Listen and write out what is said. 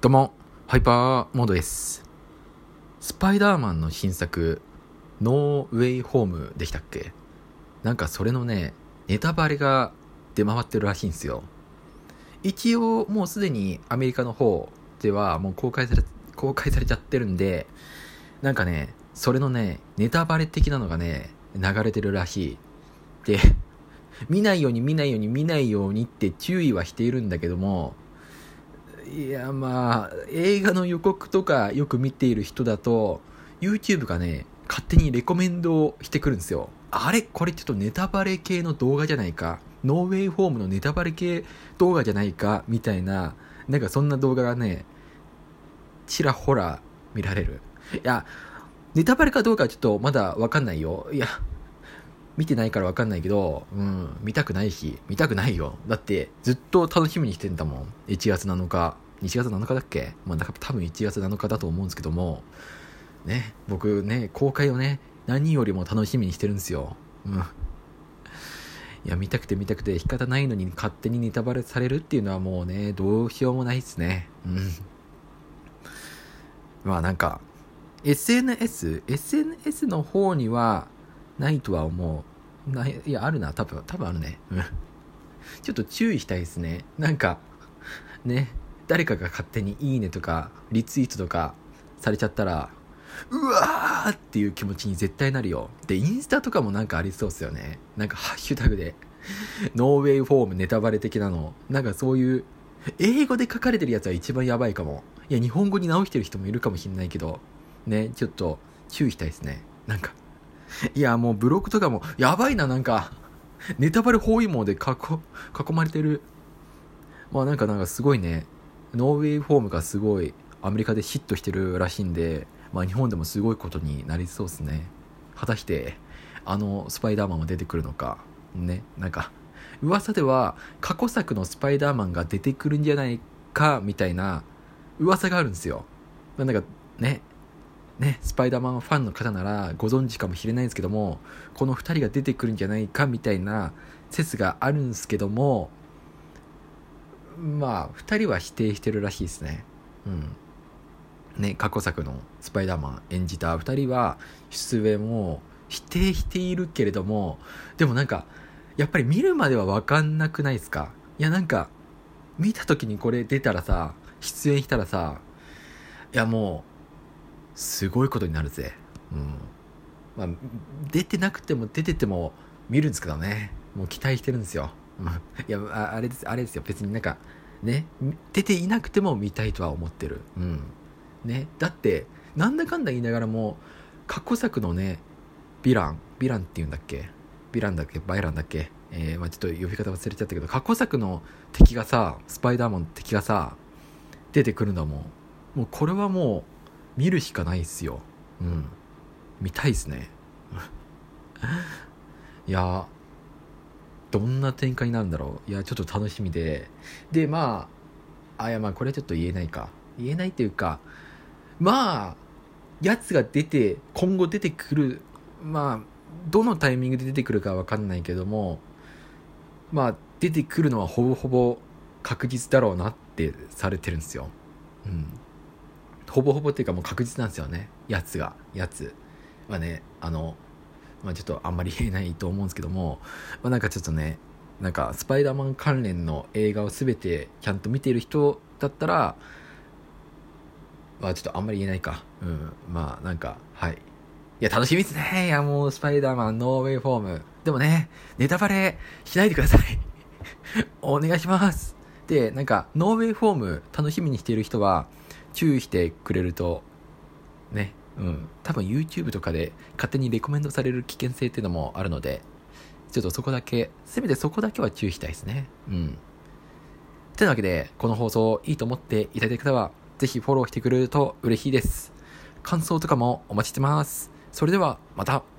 どうも、ハイパーモードです。スパイダーマンの新作、ノーウェイホームでしたっけ？なんかそれのね、ネタバレが出回ってるらしいんですよ。一応もうすでにアメリカの方ではもう公開され、公開されちゃってるんで、なんかね、それのね、ネタバレ的なのがね、流れてるらしい。で、見ないように見ないように見ないようにって注意はしているんだけども、いやまあ映画の予告とかよく見ている人だと YouTube がね勝手にレコメンドをしてくるんですよあれこれちょっとネタバレ系の動画じゃないかノーウェイホームのネタバレ系動画じゃないかみたいななんかそんな動画がねちらほら見られるいやネタバレかどうかはちょっとまだわかんないよいや見てないからわかんないけど、うん、見たくないし、見たくないよ。だって、ずっと楽しみにしてんだもん。1月7日。1月7日だっけ？まあ、なんか多分1月7日だと思うんですけども、ね、僕ね、公開をね、何よりも楽しみにしてるんですよ。うん。いや、見たくて見たくて仕方ないのに勝手にネタバレされるっていうのはもうね、どうしようもないっすね。うん。まあなんか、SNS、SNS の方にはないとは思う。ない、いや、あるな。多分、多分あるね。うん。ちょっと注意したいですね。なんか、ね、誰かが勝手にいいねとか、リツイートとかされちゃったら、うわーっていう気持ちに絶対なるよ。で、インスタとかもなんかありそうっすよね。なんかハッシュタグで、ノーウェイフォームネタバレ的なの。なんかそういう、英語で書かれてるやつは一番やばいかも。いや、日本語に直してる人もいるかもしれないけど、ね、ちょっと注意したいですね。なんか、いや、もうブログとかも、やばいな、なんか、ネタバレ包囲網で囲囲まれてる。まあなんかなんかすごいね、ノーウェイフォームがすごいアメリカでヒットしてるらしいんで、まあ日本でもすごいことになりそうですね。果たして、あのスパイダーマンは出てくるのか？ね、なんか、噂では過去作のスパイダーマンが出てくるんじゃないか、みたいな噂があるんですよ。なんかね、ね、スパイダーマンファンの方ならご存知かもしれないんですけども、この2人が出てくるんじゃないかみたいな説があるんですけども、まあ、2人は否定してるらしいですね。うん。ね、過去作のスパイダーマン演じた2人は出演を否定しているけれども、でもなんか、やっぱり見るまでは分かんなくないですか？いやなんか、見た時にこれ出たらさ、出演したらさ、いやもう、すごいことになるぜ。うん。まあ、出てなくても出てても見るんですけどね。もう期待してるんですよ。いや、ああれです、あれですよ。別になんか、ね、出ていなくても見たいとは思ってる。うん。ね。だって、なんだかんだ言いながらも、過去作のね、ヴィラン、ヴィランって言うんだっけ？ヴィランだっけ？バイランだっけ？えー、まあちょっと呼び方忘れちゃったけど、過去作の敵がさ、スパイダーマンの敵がさ、出てくるんだもん。もうこれはもう、見るしかないっすよ。うん。見たいっすね。いやどんな展開になるんだろう。いや、ちょっと楽しみで。で、まあ、あ、いや、まあ、これはちょっと言えないか。言えないっていうか、まあ、やつが出て、今後出てくる、まあ、どのタイミングで出てくるかわかんないけども、まあ、出てくるのはほぼほぼ確実だろうなってされてるんですよ。うん。ほぼほぼっていうかもう確実なんですよね。やつが。やつ。まあね、あの、まあちょっとあんまり言えないと思うんですけども、まあなんかちょっとね、なんかスパイダーマン関連の映画を全てちゃんと見ている人だったら、まあちょっとあんまり言えないか。うん。まあなんか、はい。いや、楽しみですね。いや、もうスパイダーマンノーウェイフォーム。でもね、ネタバレしないでください。お願いします。で、なんか、ノーウェイフォーム楽しみにしている人は、注意してくれると、ね、うん、多分 YouTube とかで勝手にレコメンドされる危険性っていうのもあるので、ちょっとそこだけ、せめてそこだけは注意したいですね。うん。というわけで、この放送いいと思っていただいた方は、ぜひフォローしてくれると嬉しいです。感想とかもお待ちしてます。それでは、また。